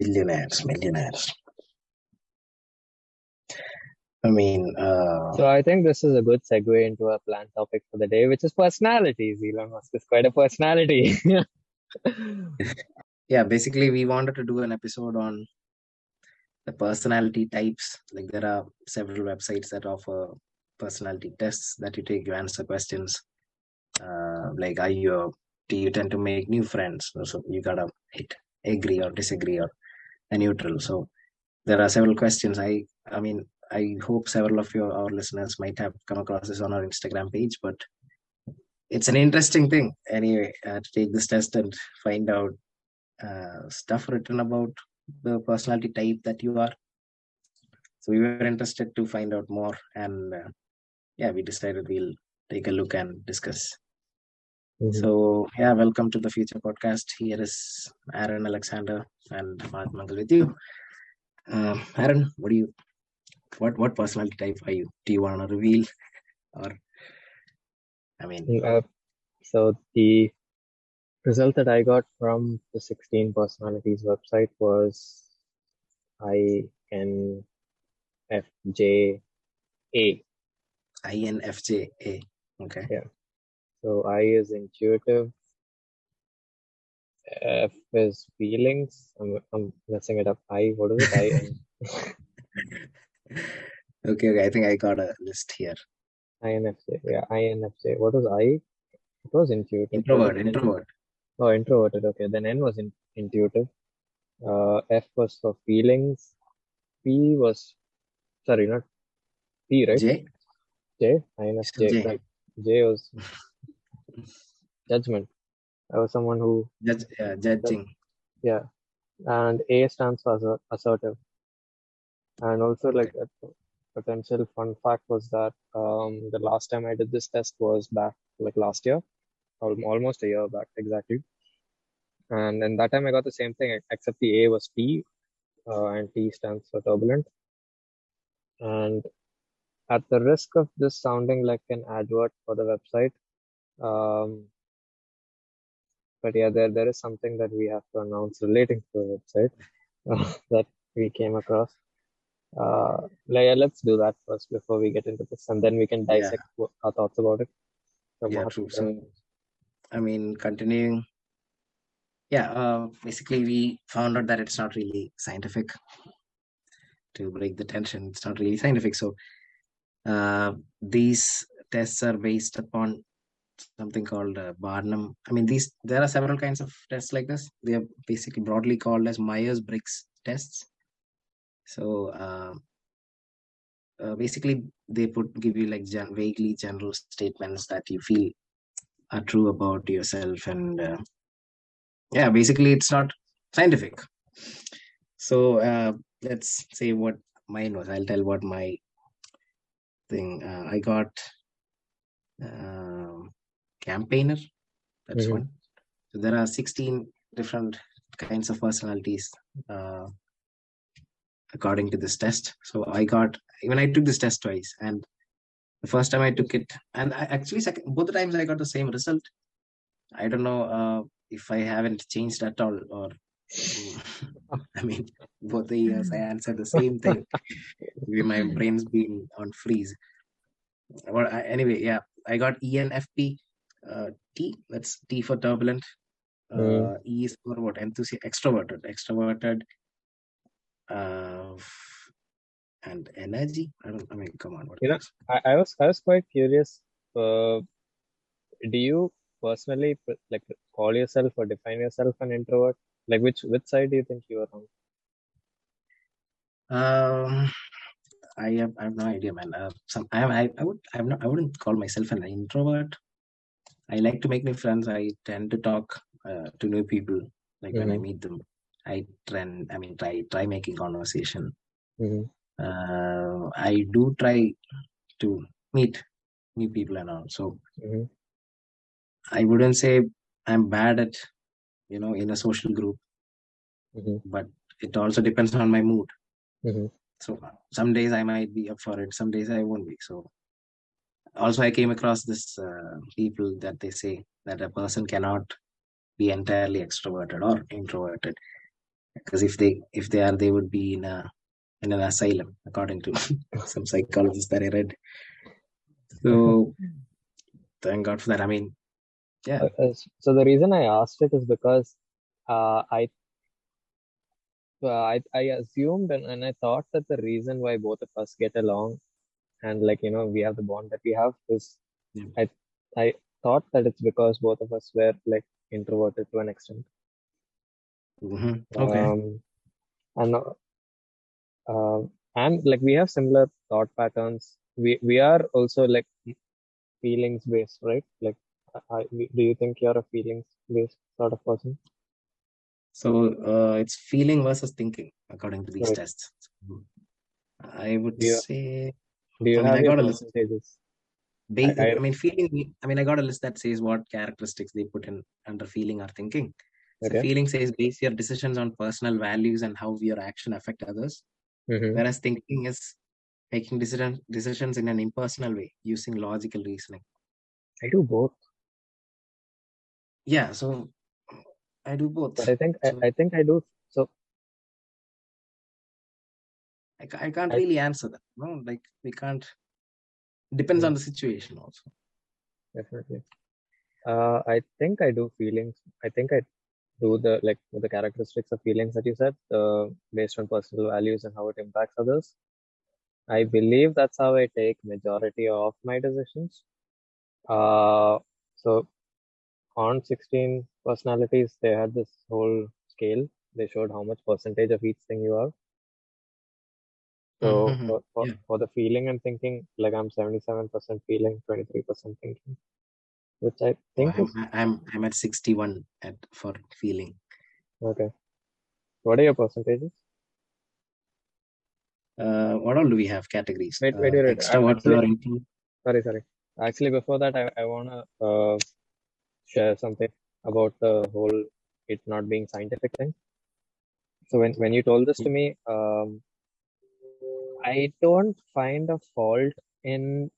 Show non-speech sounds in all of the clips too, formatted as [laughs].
Millionaires, millionaires. I mean, uh, So I think this is a good segue into our planned topic for the day, which is personalities. Elon Musk is quite a personality. [laughs] yeah, basically, we wanted to do an episode on the personality types. Like, there are several websites that offer personality tests that you take, you answer questions. Uh, like, are you, do you tend to make new friends? So, you gotta hit agree or disagree or a neutral. So, there are several questions. I, I mean, I hope several of your our listeners might have come across this on our Instagram page, but it's an interesting thing anyway uh, to take this test and find out uh, stuff written about the personality type that you are. So we were interested to find out more, and uh, yeah, we decided we'll take a look and discuss. Mhm. So yeah, welcome to the Future Podcast. Here is Aaron Alexander and Mahath Mangal with you. Um, Aaron, what do you, what what personality type are you? Do you want to reveal, or I mean, Uh, so the result that I got from the 16 personalities website was INFJA. INFJA. Okay. So I is intuitive. F is feelings. I'm, I'm messing it up. I, what is it? I [laughs] okay, okay. I think I got a list here. INFJ. Yeah, INFJ. What was I? It was intuitive. Introvert, introvert. Oh, introverted. Okay, then N was in, intuitive. Uh, F was for feelings. P was, sorry, not P, right? J. J. INFJ. J. J was [laughs] judgment. I was someone who, Judge, uh, judging. yeah. And A stands for assertive. And also, like a potential fun fact was that um, the last time I did this test was back like last year, almost a year back exactly. And then that time I got the same thing, except the A was T, uh, and T stands for turbulent. And at the risk of this sounding like an advert for the website, um, but yeah, there there is something that we have to announce relating to the website uh, [laughs] that we came across. Uh, like, yeah, let's do that first before we get into this, and then we can dissect wh- our thoughts about it. So, Yeah, true. So, I mean, continuing. Yeah, uh, basically, we found out that it's not really scientific to break the tension. It's not really scientific. So, uh, these tests are based upon something called uh, Barnum. I mean, these there are several kinds of tests like this. They are basically broadly called as Myers-Briggs tests. So, uh, uh, basically, they put give you like gen- vaguely general statements that you feel are true about yourself, and uh, yeah, basically, it's not scientific. So, uh, let's say what mine was. I'll tell what my thing. Uh, I got um campaigner. That's Mhm. one. So there are 16 different kinds of personalities uh, according to this test. So I got even I took this test twice, and the first time I took it, and I actually second both the times I got the same result. I don't know uh, if I haven't changed at all, or [laughs] I mean, both the years I answered the same thing. Maybe my brain's been on freeze. Well, I, anyway, yeah, I got ENFP uh, T. That's T for turbulent. Uh, Mm. E is for what? Enthusi- extroverted. Extroverted. Uh, and energy. I don't. I mean, come on. What You know. I, I was I was quite curious. Uh, do you personally like call yourself or define yourself an introvert? Like which which side do you think you are on? Um, I have. I have no idea, man. Uh, some. I. have I. I would. I'm not. I wouldn't call myself an introvert. I like to make new friends. I tend to talk uh, to new people. Like when I Mhm. meet them, I try. I mean, try try making conversation. Mhm. Uh, I do try to meet new people and all. So Mhm. I wouldn't say I'm bad at, you know, in a social group, Mhm. but it also depends on my mood. Mhm. So some days I might be up for it, some days I won't be. So also I came across this uh, people that they say that a person cannot be entirely extroverted or introverted. because if they if they are they would be in a in an asylum according to [laughs] some psychologists that i read. So thank god for that. I mean yeah. Uh, uh, so the reason I asked it is because uh, I uh, I I assumed and, and I thought that the reason why both of us get along and like you know we have the bond that we have is Yeah. I I thought that it's because both of us were like introverted to an extent. Mhm. okay Um, and uh, uh, and like we have similar thought patterns. We we are also like feelings based, right? Like, I, I- do you think you're a feelings based sort of person? so uh, it's feeling versus thinking according to these Right. tests i would you- say Do you I mean, have I your got a list. percentages? Ba- I- I, mean, feeling. I mean, I got a list that says what characteristics they put in under feeling or thinking. So Okay. feeling says base your decisions on personal values and how your action affect others. Mm-hmm. Whereas thinking is making decision decisions in an impersonal way using logical reasoning. I do both, Yeah, so I do both. but I think I, I think I do. I, I can't really answer that. No, like we can't. Depends Hmm. on the situation also. definitely. Uh, I think I do feelings. I think I do the like with the characteristics of feelings that you said, uh, based on personal values and how it impacts others. I believe that's how I take majority of my decisions. Uh, so on 16 personalities, they had this whole scale. They showed how much percentage of each thing you are. So Mhm. for, for, Yeah. for the feeling and thinking, like I'm 77% feeling, 23% thinking, which I think I'm, is I'm I'm at 61 at for feeling. okay. What are your percentages? Uh, what all do we have categories? Wait, wait, Uh, wait, wait. extrovert Actually- or introvert? Sorry, sorry. Actually, before that, I, I wanna uh, share something about the whole it not being scientific thing. So when when you told this to me, um, I don't find a fault in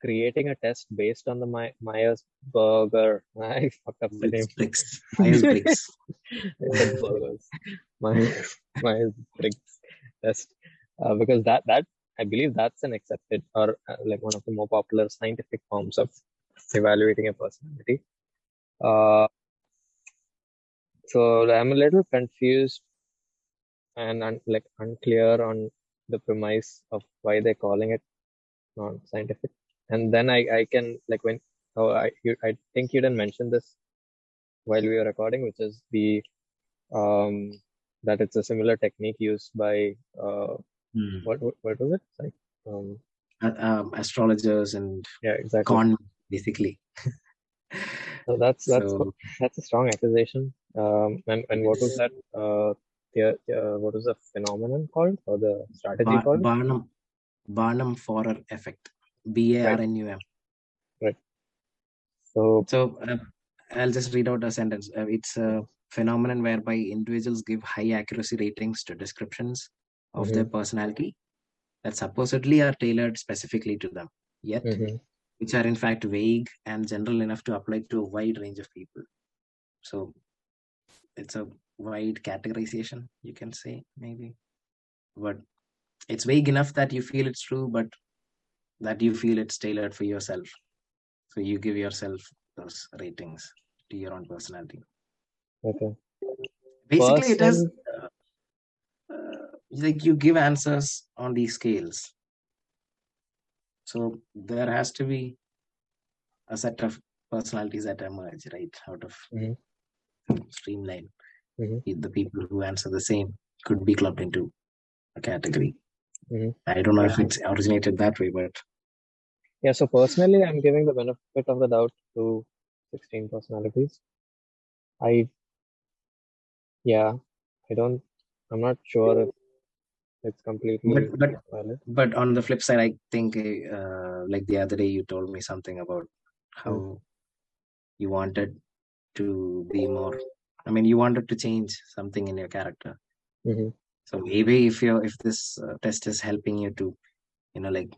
creating a test based on the My- Myers Burger. [laughs] I fucked up the name. Briggs. [laughs] Myers Briggs. Burgers. Myers Myers Briggs test, uh, because that that I believe that's an accepted or uh, like one of the more popular scientific forms of evaluating a personality. Uh, so I'm a little confused and un- like unclear on the premise of why they're calling it non-scientific. And then I I can like when oh I you, I think you didn't mention this while we were recording, which is the um that it's a similar technique used by uh Hmm. what what, what was it like um Uh, um, astrologers and yeah exactly con, basically. so that's that's So- that's a strong accusation um and and what was that uh the, uh, what was the phenomenon called or the strategy Bar- called Barnum, Barnum Forer effect. B A R N U M. Right. So So uh, I'll just read out a sentence. Uh, it's a phenomenon whereby individuals give high accuracy ratings to descriptions of their personality that supposedly are tailored specifically to them, yet mhm, which are in fact vague and general enough to apply to a wide range of people. So it's a wide categorization, you can say, maybe. But it's vague enough that you feel it's true, but that you feel it's tailored for yourself. So you give yourself those ratings to your own personality. okay Basically, it has uh, uh, like you give answers on these scales. So there has to be a set of personalities that emerge, right, out of Mhm. streamline. Mhm. The people who answer the same could be clubbed into a category. Mhm. I don't know if it's originated that way, but Yeah, so personally, I'm giving the benefit of the doubt to 16 personalities. I, yeah, I don't, I'm not sure if it's completely But- but- valid. but on the flip side, I think uh, like the other day you told me something about how you wanted to be more. I mean, you wanted to change something in your character. Mhm. So maybe if you if this uh, test is helping you to, you know, like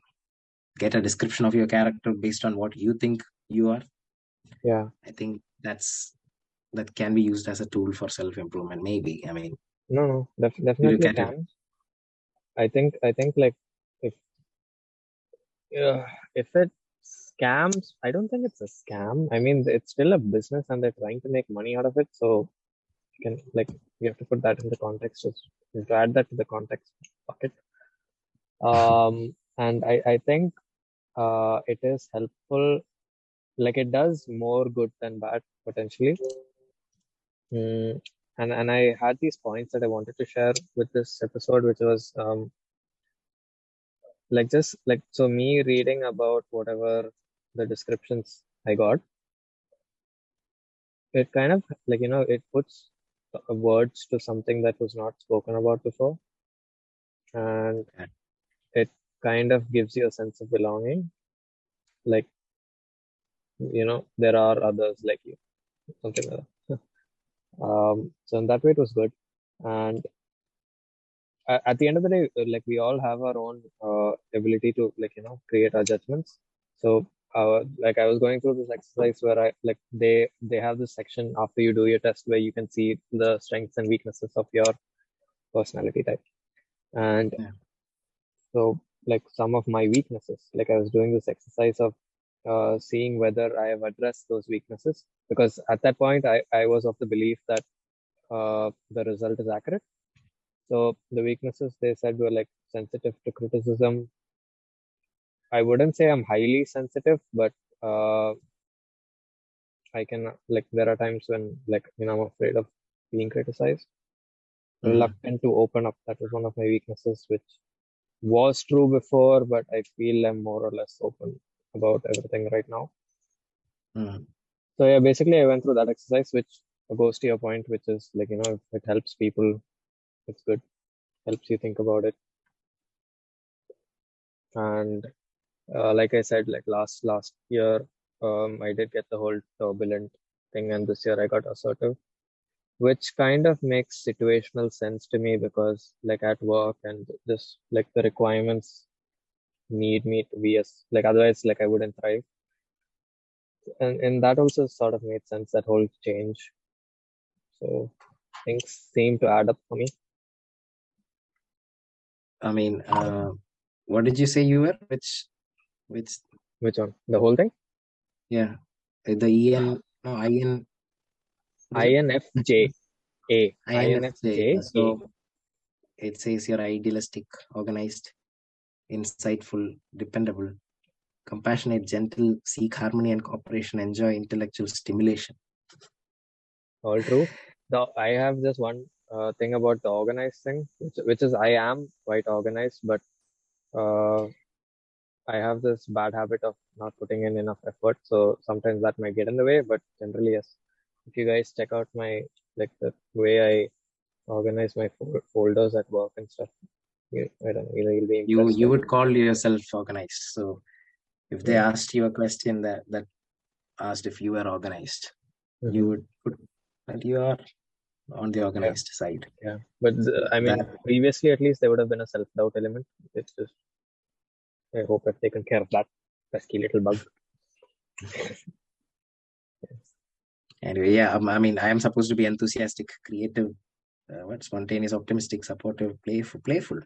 get a description of your character based on what you think you are, Yeah, I think that's that can be used as a tool for self improvement. Maybe I mean No, no, def definitely it. can. I think I think like if uh, if it scams, I don't think it's a scam. I mean, it's still a business and they're trying to make money out of it. So you can like you have to put that in the context. Just you have to add that to the context bucket. Um, and I I think uh it is helpful. Like it does more good than bad potentially. Mm, and and I had these points that I wanted to share with this episode, which was um like just like so me reading about whatever the descriptions I got, it kind of like you know it puts words to something that was not spoken about before, and Yeah. it kind of gives you a sense of belonging. Like you know there are others like you, something like that. [laughs] Um, so in that way it was good, and at the end of the day, like we all have our own uh, ability to like you know create our judgments. So uh, like I was going through this exercise where I like they they have this section after you do your test where you can see the strengths and weaknesses of your personality type. And Yeah. so like some of my weaknesses, like I was doing this exercise of uh, seeing whether I have addressed those weaknesses because at that point I, I was of the belief that uh, the result is accurate. So the weaknesses they said were like sensitive to criticism. I wouldn't say I'm highly sensitive, but uh, I can like there are times when like you know I'm afraid of being criticized. Mhm. Reluctant to open up. That is one of my weaknesses, which was true before, but I feel I'm more or less open about everything right now. Mhm. So yeah, basically I went through that exercise, which goes to your point, which is like you know if it helps people, it's good. Helps you think about it. And uh, like I said, like last last year, um, I did get the whole turbulent thing, and this year I got assertive, which kind of makes situational sense to me because like at work and just like the requirements need me to be as like otherwise like I wouldn't thrive. And and that also sort of made sense, that whole change. So things seem to add up for me. I mean, uh, what did you say you were? Which, which? Which one? The whole thing? Yeah, the EN. No, IN. what is it? INFJ. A. INFJ. So it says you're idealistic, organized, insightful, dependable, compassionate, gentle, seek harmony and cooperation, enjoy intellectual stimulation. All true. The I have just one uh, thing about the organized thing, which which is I am quite organized, but uh, I have this bad habit of not putting in enough effort. So sometimes that might get in the way, but generally yes. If you guys check out my like the way I organize my fol- folders at work and stuff, you, I don't know, you'll, you'll be You you would call yourself organized. So if they Yeah. asked you a question that that asked if you were organized, Mhm. you would put that you are on the organized side. Yeah, but the- I mean, That- previously at least there would have been a self doubt element. It's just I hope I've taken care of that pesky little bug. Anyway, yeah, um, I mean, I am supposed to be enthusiastic, creative, uh, what spontaneous, optimistic, supportive, playful, playful,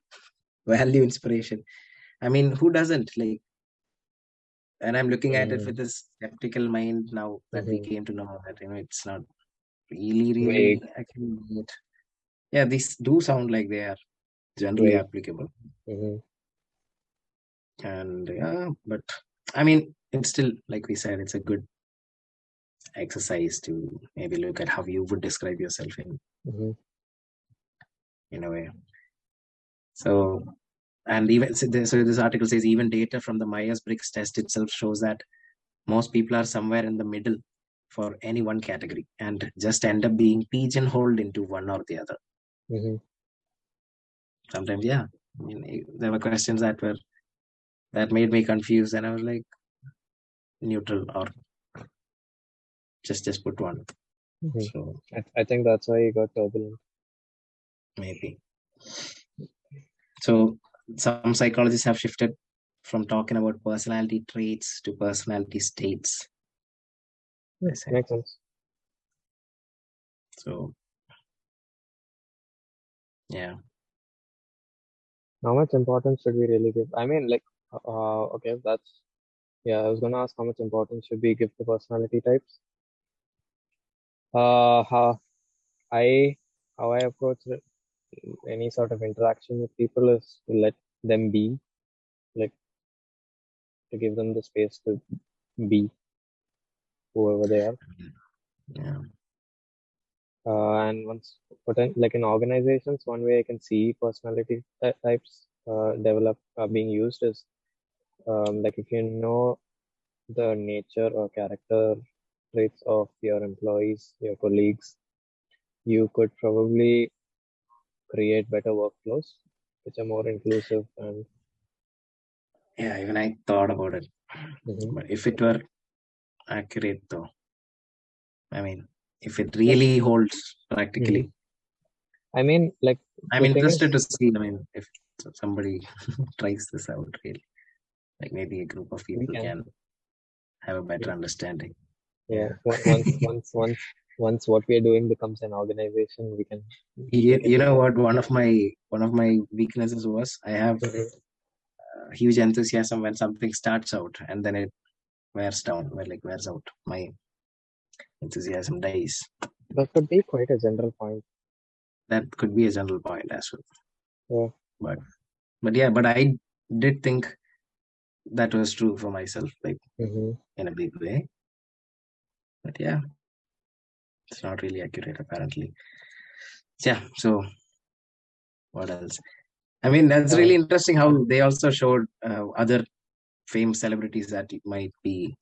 value, inspiration. I mean, who doesn't like? And I'm looking at it Mm. with this skeptical mind now that we Mhm. came to know that you know it's not really, really accurate. Yeah, these do sound like they are generally applicable, hmm and yeah, but I mean, it's still like we said, it's a good exercise to maybe look at how you would describe yourself in hmm in a way. So, and even so this, article says even data from the Myers Briggs test itself shows that most people are somewhere in the middle for any one category and just end up being pigeonholed into one or the other. hmm Sometimes, yeah, I mean, eh, there were questions that were that made me confused, and I was like neutral or just just put one. hmm So I, I think that's why you got turbulent. maybe. So some psychologists have shifted from talking about personality traits to personality states. I see. makes sense. So Yeah. How much importance should we really give? I mean, like, uh, okay, that's yeah. I was gonna ask how much importance should we give to personality types? Uh, how I how I approach any sort of interaction with people is to let them be, like, to give them the space to be whoever they are. Yeah. Uh, and once, like in organizations, one way I can see personality types uh, develop uh, being used is um, like if you know the nature or character traits of your employees, your colleagues, you could probably create better workflows which are more inclusive and Yeah, even I thought about it. Mhm. But if it were accurate though, I mean, if it really holds practically, I mean, like I'm interested is, to see. I mean, if somebody [laughs] tries this out, really, like maybe a group of people can. can have a better understanding. yeah, on- once once once once what we are doing becomes an organization, we can. You, you know what? One of my one of my weaknesses was I have Mhm. uh, huge enthusiasm when something starts out and then it wears down, well, like wears out. My enthusiasm dies. That could be quite a general point. That could be a general point as well. Yeah. But but yeah, but I did think that was true for myself, like hmm in a big way. But yeah, it's not really accurate apparently. Yeah, so what else? I mean, that's really interesting how they also showed uh, other famous celebrities that it might be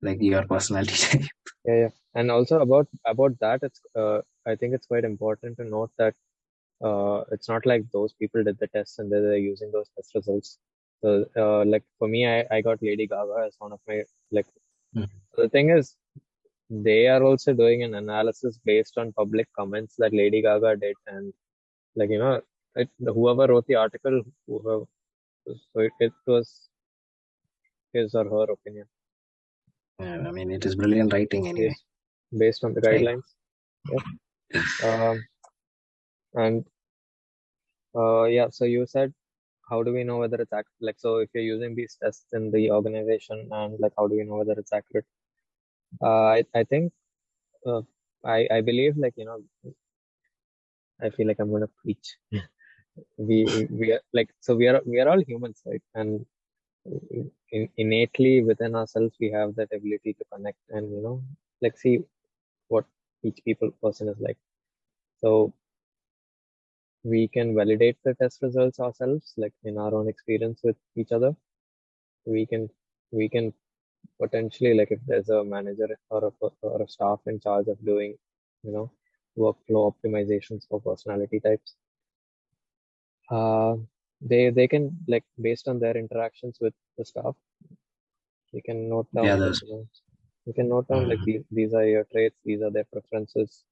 like your personality [laughs] type. Yeah, yeah. And also about about that, it's uh, I think it's quite important to note that uh, it's not like those people did the test and they're using those test results. So, uh, like for me, I, I got Lady Gaga as one of my like. Hmm. The thing is, they are also doing an analysis based on public comments that Lady Gaga did, and like you know, it, whoever wrote the article, whoever, so it, it was his or her opinion Yeah, I mean, it is brilliant writing anyway. based, based on the guidelines. Yeah. [laughs] Um, and uh, yeah, so you said, how do we know whether it's accurate? Like, so if you're using these tests in the organization, and like, how do we know whether it's accurate? Uh, I I think, uh, I I believe like you know, I feel like I'm gonna preach. [laughs] we we are like so we are we are all humans, right? And in, innately within ourselves, we have that ability to connect and you know, like see what each people person is like. So we can validate the test results ourselves, like in our own experience with each other. We can we can potentially like if there's a manager or a or a staff in charge of doing, you know, workflow optimizations for personality types. Uh, they they can like based on their interactions with the staff, we can note down. Yeah, like, those- you can note down like Mhm. these these are your traits, these are their preferences,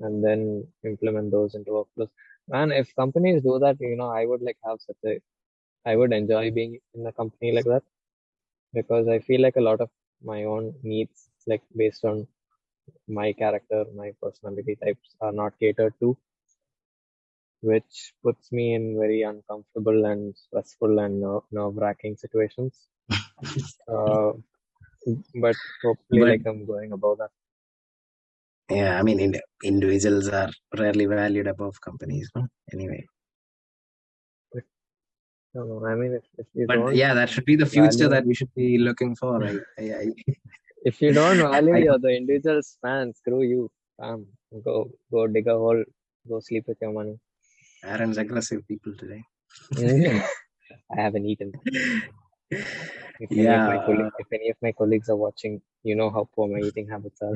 and then implement those into workflows. And if companies do that, you know, I would like have such a, I would enjoy being in a company like that because I feel like a lot of my own needs, like based on my character, my personality types, are not catered to, which puts me in very uncomfortable and stressful and nerve wracking situations. [laughs] Uh, but hopefully, But- like I'm going above that. Yeah, I mean, in, individuals are rarely valued above companies. No? Anyway, No, no, I mean, if, if you but yeah, that should be the future value- that we should be looking for. I, I, [laughs] I, if you don't [laughs] value your the individual span, screw you. Um, go go dig a hole, go sleep with your money. Aaron's aggressive people today. [laughs] I haven't eaten. If any, of my Yeah. if any of my colleagues are watching, you know how poor my eating habits are.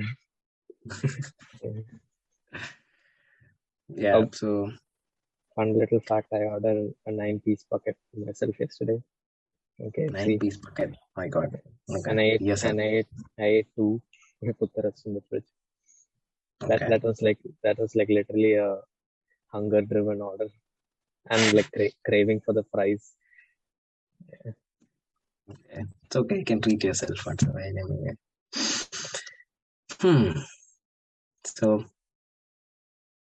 Yeah, Oh. so Fun little fact: I ordered a nine-piece bucket for myself yesterday. Okay, nine piece bucket. My God. Okay. and I ate, Yes, and I ate, I ate two. I put the rest in the fridge. That Okay. that was like that was like literally a hunger-driven order, and like cra- craving for the fries. Okay. It's okay. You can treat yourself once in a while. Hmm. So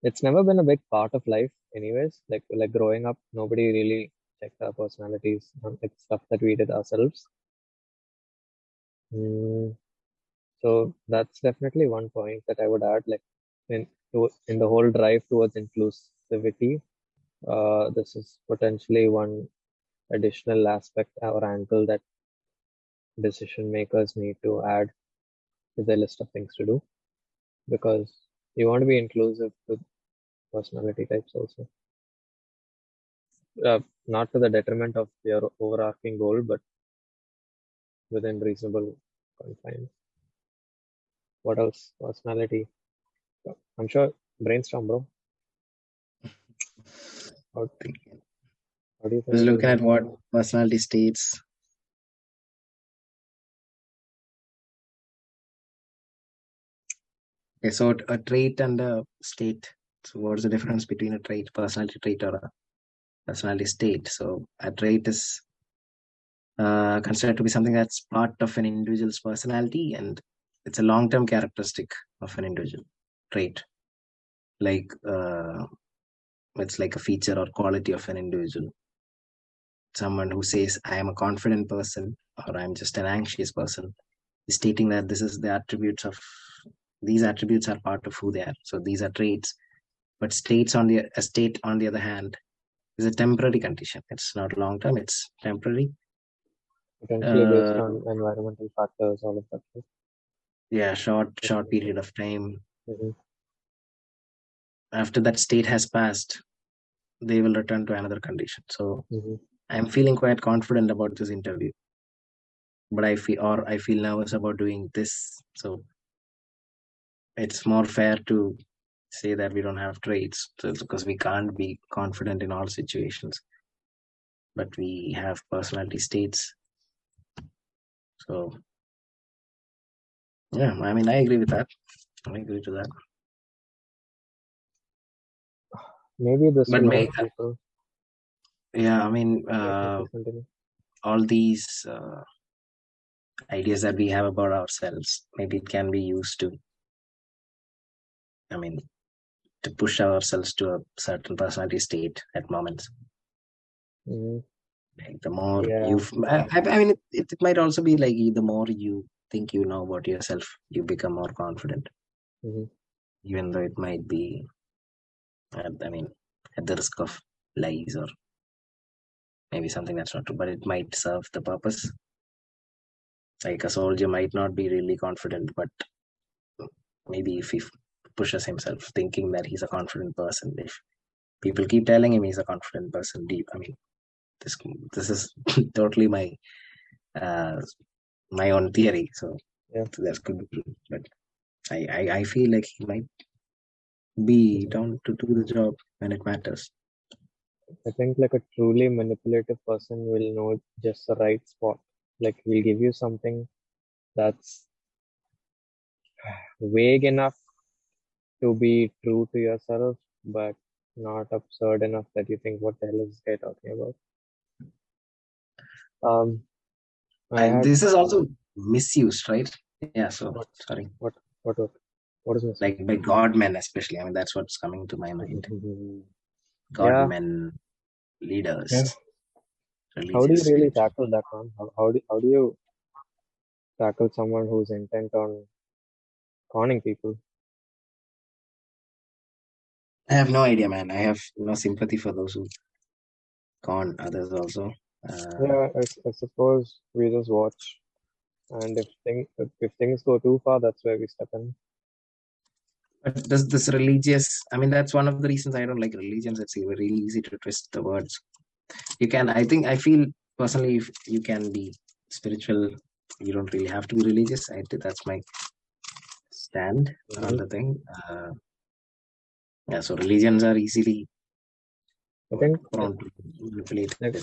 it's never been a big part of life anyways. Like like growing up nobody really checked our personalities like stuff that we did ourselves. Mm, so that's definitely one point that i would add like in in the whole drive towards inclusivity uh, this is potentially one additional aspect or angle that decision makers need to add to the list of things to do because you want to be inclusive with personality types also. Uh, not to the detriment of your overarching goal, but within reasonable confines. What else? Personality. I'm sure brainstorm, bro. How, [laughs] how do you think? looking at what personality states. Okay, so a trait and a state. So what's the difference between a trait, personality trait, or a personality state? So a trait is uh, considered to be something that's part of an individual's personality, and it's a long-term characteristic of an individual trait. Like uh, it's like a feature or quality of an individual. Someone who says, "I am a confident person," or "I'm just an anxious person," is stating that this is the attributes of these attributes are part of who they are. So these are traits. But states on the a state on the other hand is a temporary condition. It's not long term, it's temporary. Potentially based Uh, on environmental factors, all of that. right? Yeah, short, short period of time. Mhm. After that state has passed, they will return to another condition. So Mhm. I'm feeling quite confident about this interview. But I feel or I feel nervous about doing this. So it's more fair to say that we don't have traits. So because we can't be confident in all situations. But we have personality states. So yeah, I mean I agree with that. I agree to that. Maybe this But may, people. yeah, I mean uh, all these uh, ideas that we have about ourselves, maybe it can be used to, I mean, to push ourselves to a certain personality state at moments. Mhm. Like the more Yeah. you, I, I mean, it, it, might also be like the more you think you know about yourself, you become more confident, Mhm. even though it might be, I mean, at the risk of lies or maybe something that's not true, but it might serve the purpose. Like a soldier might not be really confident, but maybe if he pushes himself, thinking that he's a confident person, if people keep telling him he's a confident person, deep, I mean, this this is [laughs] totally my uh, my own theory. So Yeah. that could be but I, I I feel like he might be down to do the job when it matters. I think like a truly manipulative person will know just the right spot. Like he'll give you something that's [sighs] vague enough to be true to yourself, but not absurd enough that you think, what the hell is this guy talking about? Um, And had this is also misused, right? Yeah. So What? sorry, what what what what is this? like by godmen especially. I mean, that's what's coming to my mind. Yeah. Godmen, leaders, Yeah. How do you really tackle that one? How, how do how do you tackle someone who's intent on conning people? I have no idea, man. I have no sympathy for those who con others also. Uh, Yeah, I suppose we just watch, and if things if, if things go too far, that's where we step in. but this this religious, I mean, that's one of the reasons I don't like religions. It's really easy to twist the words. You can, I think, I feel personally, if you can be spiritual, you don't really have to be religious. I think that's my stand on Mhm. the thing. Uh, yeah, so religions are easily I think prone to manipulate. like,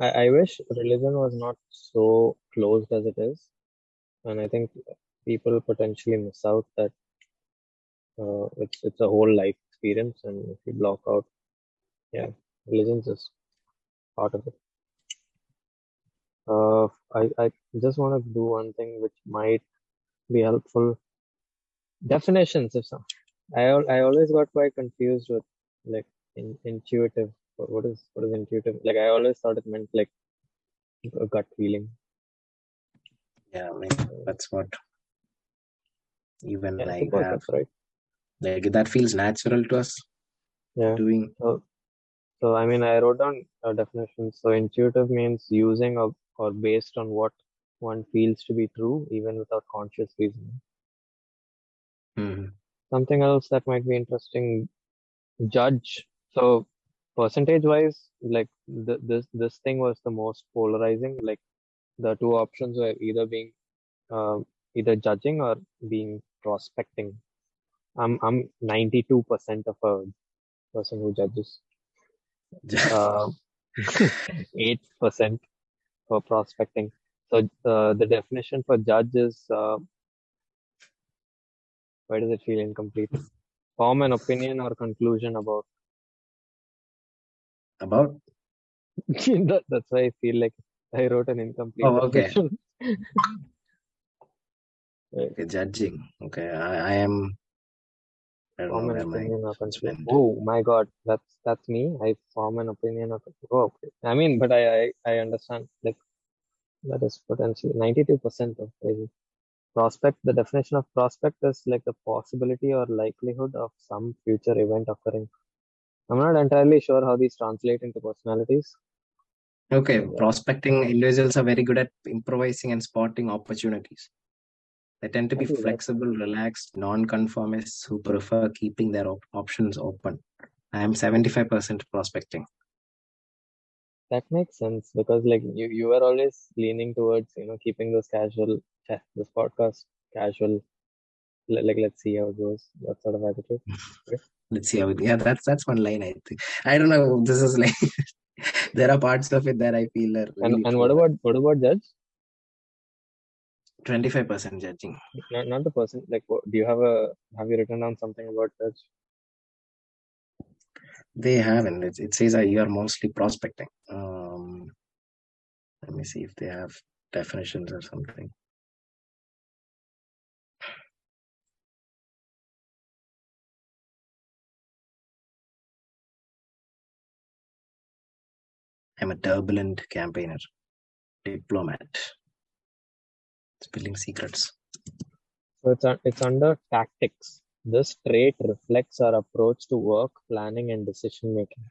I, I wish religion was not so closed as it is, and I think people potentially miss out that uh, it's it's a whole life experience, and if you block out, yeah, religion's is part of it. Uh, I I just want to do one thing which might be helpful. Definitions, if some I I always got quite confused with like in, intuitive. What is what is intuitive? Like I always thought it meant like a gut feeling. Yeah, I mean that's what even Yeah, like that right. like that feels natural to us Yeah. doing So so I mean I wrote down a definition. So intuitive means using or or based on what one feels to be true, even without conscious reasoning. Mhm. Something else that might be interesting, judge. So percentage wise, like th this this thing was the most polarizing. Like the two options were either being um, either judging or being prospecting. I'm I'm 92% of a person who judges. [laughs] Uh, 8% for prospecting. So uh, the definition for judge is uh, why does it feel incomplete? Form an opinion or conclusion about. about [laughs] that, that's why I feel like I wrote an incomplete Oh, okay. [laughs] okay, judging. Okay, I, I am I Form an opinion or conclusion. Oh my God, that's that's me. I form an opinion of. Oh, okay. I mean, but I I, I understand. Like that is potentially 92% of crazy. Prospect. The definition of prospect is like the possibility or likelihood of some future event occurring. I'm not entirely sure how these translate into personalities. Okay, Yeah. prospecting individuals are very good at improvising and spotting opportunities. They tend to be flexible, relaxed, non-conformists who prefer keeping their op- options open. I am 75% prospecting. That makes sense because like you you are always leaning towards you know keeping this casual this podcast casual. Like, let's see how it goes. That sort of attitude. [laughs] Let's see how it, yeah, that's that's one line I think. I don't know. This is like [laughs] there are parts of it that I feel are And really and what about what about judge? 25% judging. Not not the person. Like, what, do you have a have you written down something about judge? They haven't. It, it says that you are mostly prospecting. Um, let me see if they have definitions or something. I'm a turbulent campaigner, diplomat, spilling secrets. So it's un- it's under tactics. This trait reflects our approach to work, planning, and decision making.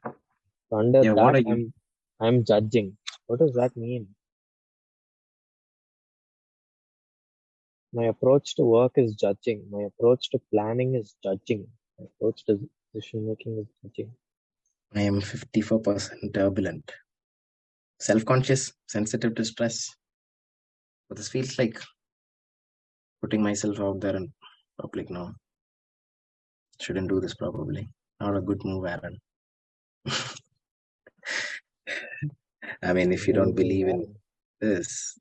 So under Yeah, that. I'm I'm judging. What does that mean? My approach to work is judging. My approach to planning is judging. My approach to decision making is judging. I am 54% turbulent, self conscious, sensitive to stress. But this feels like putting myself out there in public now. Shouldn't do this probably. Not a good move, Aaron. [laughs] I mean, if you don't believe in this,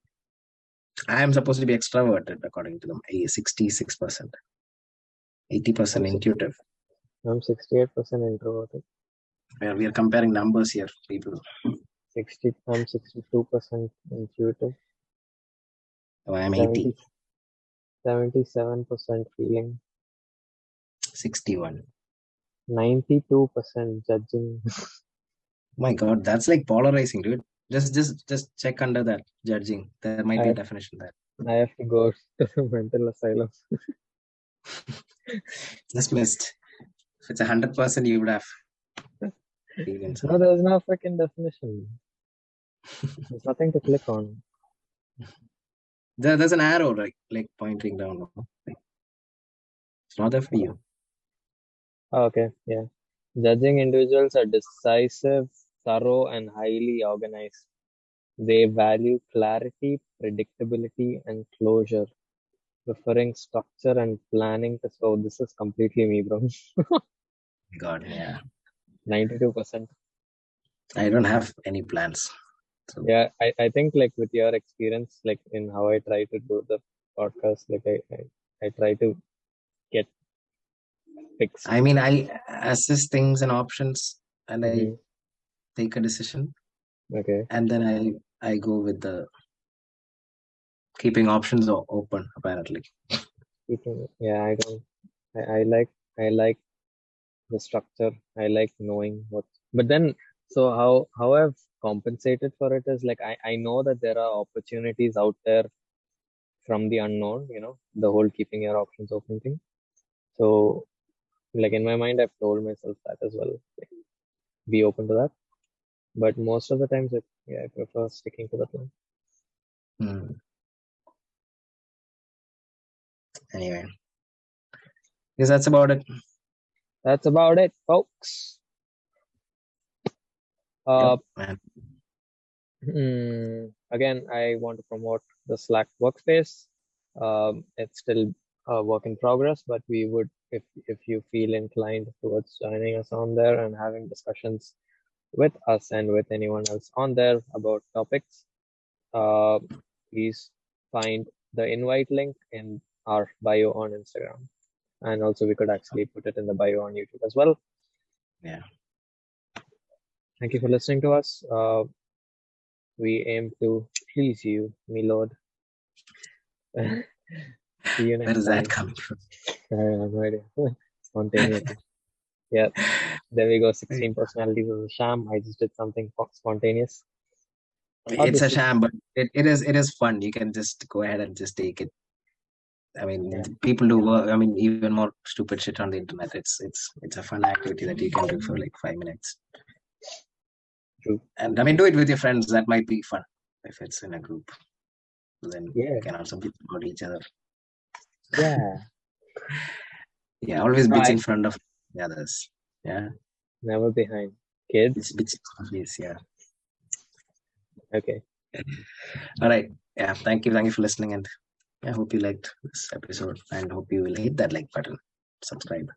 I am supposed to be extroverted according to them. A 66%, 80% intuitive. I'm 68% introverted. Where we are comparing numbers here, people. 60, I'm 62% intuitive. Oh, I am 80. 77 percent feeling. 61. 92% judging. [laughs] My God, that's like polarizing, dude. Just, just, just check under that judging. There might be a definition there. I have to go [laughs] to the mental asylum. [laughs] Just missed. If it's a hundred percent, you would have. No, there's no freaking definition. There's nothing to click on. There, there's an arrow like like pointing down. It's not there for you. Oh, okay, yeah. Judging individuals are decisive, thorough, and highly organized. They value clarity, predictability, and closure, preferring structure and planning. To, so oh, this is completely me, bro. [laughs] God, yeah. 92%. I don't have any plans. So Yeah, I, I think like with your experience, like in how I try to do the podcast, like I, I, I try to get fixed. I mean, I assess things and options, and I Mhm. take a decision, Okay. and then I I go with the keeping options open. Apparently, Yeah, I don't. I, I like I like the structure. I like knowing what. But then, so how how I've compensated for it is like I I know that there are opportunities out there from the unknown. You know, the whole keeping your options open thing. So, like in my mind, I've told myself that as well. Like, be open to that. But most of the times, it, yeah, I prefer sticking to the plan. Hmm. Anyway, guess that's about it. That's about it, folks. Uh, mm, again, I want to promote the Slack workspace. Um, it's still a work in progress, but we would, if if you feel inclined towards joining us on there and having discussions with us and with anyone else on there about topics, uh, please find the invite link in our bio on Instagram. And also, we could actually put it in the bio on YouTube as well. Yeah. Thank you for listening to us. Uh, we aim to please you, me lord. [laughs] See you next where is time. that coming from? [laughs] I have no idea. [laughs] Spontaneity. yeah. There we go. 16 personalities of a sham. I just did something spontaneous. It's a sham, but it, it is it is fun. You can just go ahead and just take it. I mean, Yeah. people do work. I mean, even more stupid shit on the internet. It's it's it's a fun activity that you can do for like five minutes. True. And I mean, do it with your friends. That might be fun if it's in a group. Then Yeah. you can also bitch about each other. Yeah. [laughs] Yeah, always Right. in front of the others. Yeah, Never behind. Kids. it's bitch. Yes, yeah. Okay. [laughs] All right. Yeah. Thank you. Thank you for listening. And I hope you liked this episode and hope you will hit that like button, subscribe.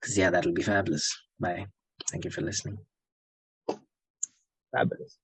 Because, yeah, that'll be fabulous. Bye. Thank you for listening. Fabulous.